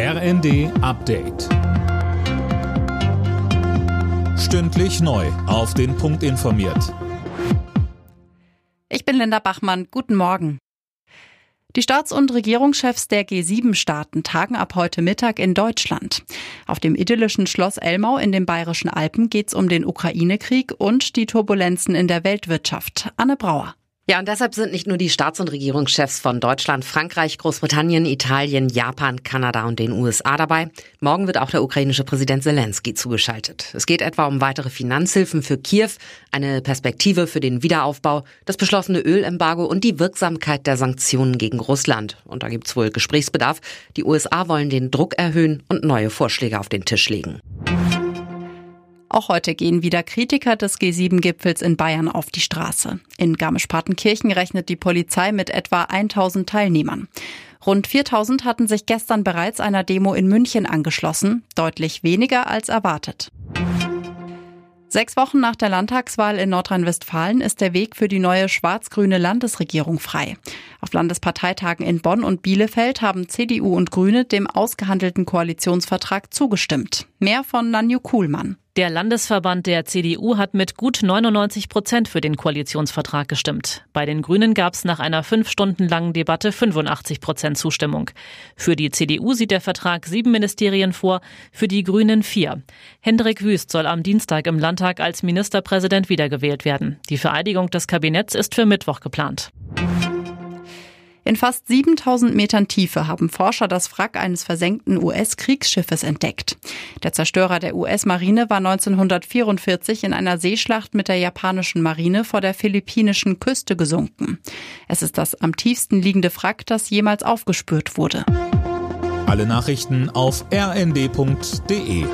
RND Update. Stündlich neu. Auf den Punkt informiert. Ich bin Linda Bachmann. Guten Morgen. Die Staats- und Regierungschefs der G7-Staaten tagen ab heute Mittag in Deutschland. Auf dem idyllischen Schloss Elmau in den Bayerischen Alpen geht es um den Ukraine-Krieg und die Turbulenzen in der Weltwirtschaft. Anne Brauer. Ja, und deshalb sind nicht nur die Staats- und Regierungschefs von Deutschland, Frankreich, Großbritannien, Italien, Japan, Kanada und den USA dabei. Morgen wird auch der ukrainische Präsident Zelensky zugeschaltet. Es geht etwa um weitere Finanzhilfen für Kiew, eine Perspektive für den Wiederaufbau, das beschlossene Ölembargo und die Wirksamkeit der Sanktionen gegen Russland. Und da gibt's wohl Gesprächsbedarf. Die USA wollen den Druck erhöhen und neue Vorschläge auf den Tisch legen. Auch heute gehen wieder Kritiker des G7-Gipfels in Bayern auf die Straße. In Garmisch-Partenkirchen rechnet die Polizei mit etwa 1000 Teilnehmern. Rund 4000 hatten sich gestern bereits einer Demo in München angeschlossen, deutlich weniger als erwartet. Sechs Wochen nach der Landtagswahl in Nordrhein-Westfalen ist der Weg für die neue schwarz-grüne Landesregierung frei. Auf Landesparteitagen in Bonn und Bielefeld haben CDU und Grüne dem ausgehandelten Koalitionsvertrag zugestimmt. Mehr von Nanju Kuhlmann. Der Landesverband der CDU hat mit gut 99 Prozent für den Koalitionsvertrag gestimmt. Bei den Grünen gab es nach einer fünf Stunden langen Debatte 85 Prozent Zustimmung. Für die CDU sieht der Vertrag sieben Ministerien vor, für die Grünen vier. Hendrik Wüst soll am Dienstag im Landtag als Ministerpräsident wiedergewählt werden. Die Vereidigung des Kabinetts ist für Mittwoch geplant. In fast 7000 Metern Tiefe haben Forscher das Wrack eines versenkten US-Kriegsschiffes entdeckt. Der Zerstörer der US-Marine war 1944 in einer Seeschlacht mit der japanischen Marine vor der philippinischen Küste gesunken. Es ist das am tiefsten liegende Wrack, das jemals aufgespürt wurde. Alle Nachrichten auf rnd.de